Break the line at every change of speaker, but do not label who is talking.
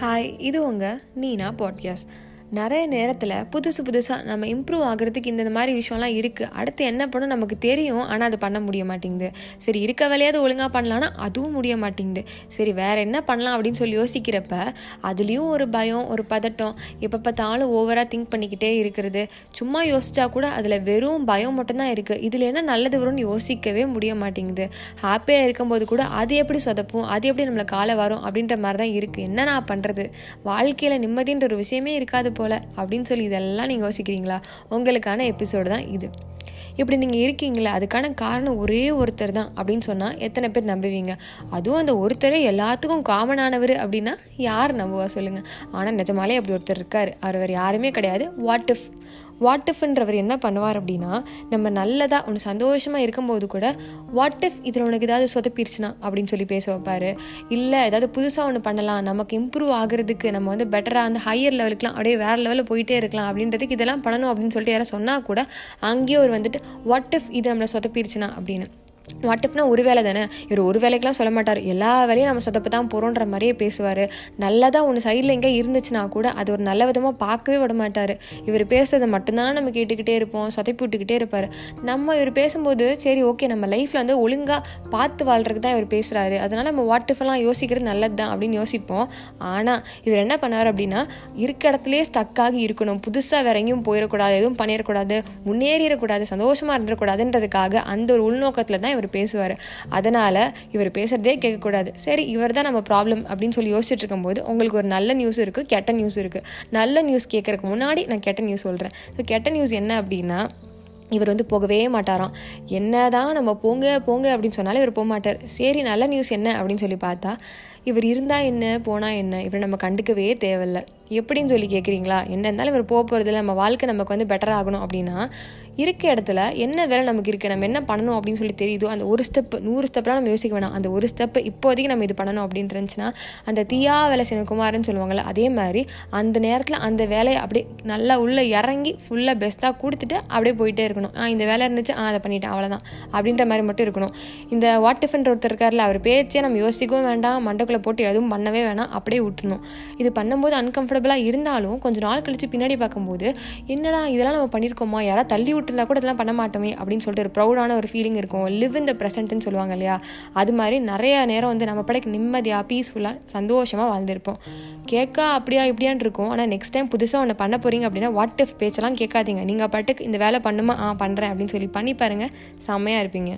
Hi இது உங்கள் நீனா podcast நிறைய நேரத்தில் புதுசு புதுசாக நம்ம இம்ப்ரூவ் ஆகிறதுக்கு இந்த மாதிரி விஷயம்லாம் இருக்குது அடுத்து என்ன பண்ணணும் நமக்கு தெரியும். ஆனால் அது பண்ண முடிய மாட்டேங்குது. சரி இருக்க வேலையாவது ஒழுங்காக பண்ணலான்னா அதுவும் முடிய மாட்டேங்குது. சரி வேறு என்ன பண்ணலாம் அப்படின்னு சொல்லி யோசிக்கிறப்ப அதுலேயும் ஒரு பயம் ஒரு பதட்டம். எப்போ பார்த்தாலும் ஓவராக திங்க் பண்ணிக்கிட்டே இருக்கிறது. சும்மா யோசிச்சா கூட அதில் வெறும் பயம் மட்டும்தான் இருக்குது இதில் என்ன நல்லது வரும்னு யோசிக்கவே முடிய மாட்டேங்குது. ஹாப்பியாக இருக்கும்போது கூட அது எப்படி சொதப்பும்? அது எப்படி நம்மளை காலை வரும்? அப்படின்ற மாதிரி தான் இருக்குது என்ன நான் பண்ணுறது வாழ்க்கையில் நிம்மதின்ற ஒரு விஷயமே இருக்காது போல் அப்படின்னு சொல்லி இதெல்லாம் நீங்கள் யோசிக்கிறீங்களா? உங்களுக்கான எபிசோடு தான் இது. இப்படி நீங்கள் இருக்கீங்களே அதுக்கான காரணம் ஒரே ஒருத்தர் தான் அப்படின்னு சொன்னால் எத்தனை பேர் நம்புவீங்க? அதுவும் அந்த ஒருத்தரே எல்லாத்துக்கும் காமனானவர் அப்படின்னா யார் நம்புவா சொல்லுங்கள் ஆனால் நிஜமாலே அப்படி ஒருத்தர் இருக்கார். அவர் வேறு யாருமே கிடையாது. வாட் இஃப் வாட் இஃப்ன்றவர் என்ன பண்ணுவார் அப்படின்னா நம்ம நல்லதாக ஒன்று சந்தோஷமாக இருக்கும்போது கூட வாட் இஃப் இதில் உனக்கு ஏதாவது சொதப்பிடுச்சுனா அப்படின்னு சொல்லி பேச வைப்பார். இல்லை ஏதாவது புதுசாக ஒன்று பண்ணலாம் நமக்கு இம்ப்ரூவ் ஆகிறதுக்கு நம்ம வந்து பெட்டராக அந்த ஹையர் லெவலுக்குலாம் அப்படியே வேறு லெவலில் போயிட்டே இருக்கலாம் அப்படின்றதுக்கு இதெல்லாம் பண்ணணும் அப்படின்னு சொல்லிட்டு யாரும் சொன்னால் கூட அங்கேயே ஒரு வந்துட்டு வாட் இஃப் இது நம்மளை சொதப்பிடுச்சுனா அப்படின்னு. வாட் இஃப்னா ஒரு வேலை தானே? இவர் ஒரு வேலைக்கெலாம் சொல்ல மாட்டார். எல்லா வேலையும் நம்ம சொதப்பு தான் போகிறோன்ற மாதிரியே பேசுவார். நல்லதாக ஒன்று சைடில் எங்கே இருந்துச்சுன்னா கூட அது ஒரு நல்ல விதமாக பார்க்கவே விட மாட்டார். இவர் பேசுறதை மட்டும்தான் நம்ம கேட்டுக்கிட்டே இருப்போம். சொதப்பி விட்டுக்கிட்டே இருப்பார். நம்ம இவர் பேசும்போது சரி ஓகே நம்ம லைஃப்பில் வந்து ஒழுங்காக பார்த்து வாழ்றதுக்கு தான் இவர் பேசுகிறாரு அதனால் நம்ம வாட் இஃப்லாம் யோசிக்கிறது நல்லது தான் அப்படின்னு யோசிப்போம். ஆனால் இவர் என்ன பண்ணார் அப்படின்னா இருக்க இடத்துலேயே ஸ்டக்காகி இருக்கணும். புதுசாக வேற எங்கேயும் போயிடக்கூடாது எதுவும் பண்ணிடக்கூடாது முன்னேறிடக்கூடாது சந்தோஷமாக இருந்துடக்கூடாதுன்றதுக்காக அந்த ஒரு உள்நோக்கத்தில் தான் இவர் பேசுவார். அதனால் இவர் பேசுகிறதே கேட்கக்கூடாது. சரி இவர் தான் நம்ம ப்ராப்ளம் அப்படின்னு சொல்லி யோசிச்சுட்டு இருக்கும்போது உங்களுக்கு ஒரு நல்ல நியூஸ் இருக்குது கெட்ட நியூஸ் இருக்குது நல்ல நியூஸ் கேட்குறதுக்கு முன்னாடி நான் கெட்ட நியூஸ் சொல்கிறேன் ஸோ கெட்ட நியூஸ் என்ன அப்படின்னா இவர் வந்து போகவே மாட்டாராம். என்ன தான் நம்ம போங்க போங்க அப்படின்னு சொன்னாலும் இவர் போக மாட்டார் சரி நல்ல நியூஸ் என்ன அப்படின்னு சொல்லி பார்த்தா இவர் இருந்தால் என்ன போனால் என்ன இவரை நம்ம கண்டுக்கவே தேவையில்லை. எப்படின்னு சொல்லி கேட்குறீங்களா என்ன இருந்தாலும் இவர் போக போகிறதில்ல நம்ம வாழ்க்கை நமக்கு வந்து பெட்டர் ஆகணும் அப்படின்னா இருக்க இடத்துல என்ன வேலை நமக்கு இருக்குது நம்ம என்ன பண்ணணும் அப்படின்னு சொல்லி தெரியுதோ அந்த ஒரு ஸ்டெப் நூறு ஸ்டெப்லாம் நம்ம யோசிக்க வேணாம். அந்த ஒரு ஸ்டெப் இப்போதைக்கு நம்ம இது பண்ணணும் அப்படின்னு இருந்துச்சுன்னா அந்த தீயா வேலை சிவகுமார்னு குமார்னு சொல்லுவாங்கள்ல அதே மாதிரி அந்த நேரத்தில் அந்த வேலையை அப்படியே நல்லா உள்ளே இறங்கி ஃபுல்லாக பெஸ்ட்டாக கொடுத்துட்டு அப்படியே போயிட்டே இருக்கணும். ஆ இந்த வேலை இருந்துச்சு. ஆ அதை பண்ணிட்டேன். அவ்வளோதான் அப்படின்ற மாதிரி மட்டும் இருக்கணும். இந்த வாட் டிஃபன் ஒருத்தர் இருக்கார்ல அவர் பேச்சே நம்ம யோசிக்கவும் வேண்டாம் மண்டக்குள்ளே போட்டு எதுவும் பண்ணவே வேணாம் அப்படியே விட்டுணும் இது பண்ணும்போது அன்கம்ஃபர்டபுளாக இருந்தாலும் கொஞ்சம் நாள் கழித்து பின்னாடி பார்க்கும்போது என்னடா இதெல்லாம் நம்ம பண்ணியிருக்கோமா யாராவது தள்ளி விட்டுருந்தா கூட இதெல்லாம் பண்ண மாட்டோமே அப்படின்னு சொல்லிட்டு ஒரு ப்ரௌடான ஒரு ஃபீலிங் இருக்கும். லிவ் இன் த ப்ரெசென்ட்னு சொல்லுவாங்க இல்லையா? அது மாதிரி நிறைய நேரம் வந்து நம்ம படைக்கு நிம்மதியாக பீஸ்ஃபுல்லாக சந்தோஷமாக வாழ்ந்திருப்போம். கேட்க அப்படியா இப்படியான் இருக்கும். ஆனால் நெக்ஸ்ட் டைம் புதுசாக ஒன்று பண்ண போகிறீங்க அப்படின்னா வாட் இஃப் பேச்செல்லாம் கேட்காதீங்க. நீங்கள் பாட்டுக்கு இந்த வேலை பண்ணுமா? ஆ பண்ணுறேன் அப்படின்னு சொல்லி பண்ணி பாருங்கள் செம்மையாக இருப்பீங்க.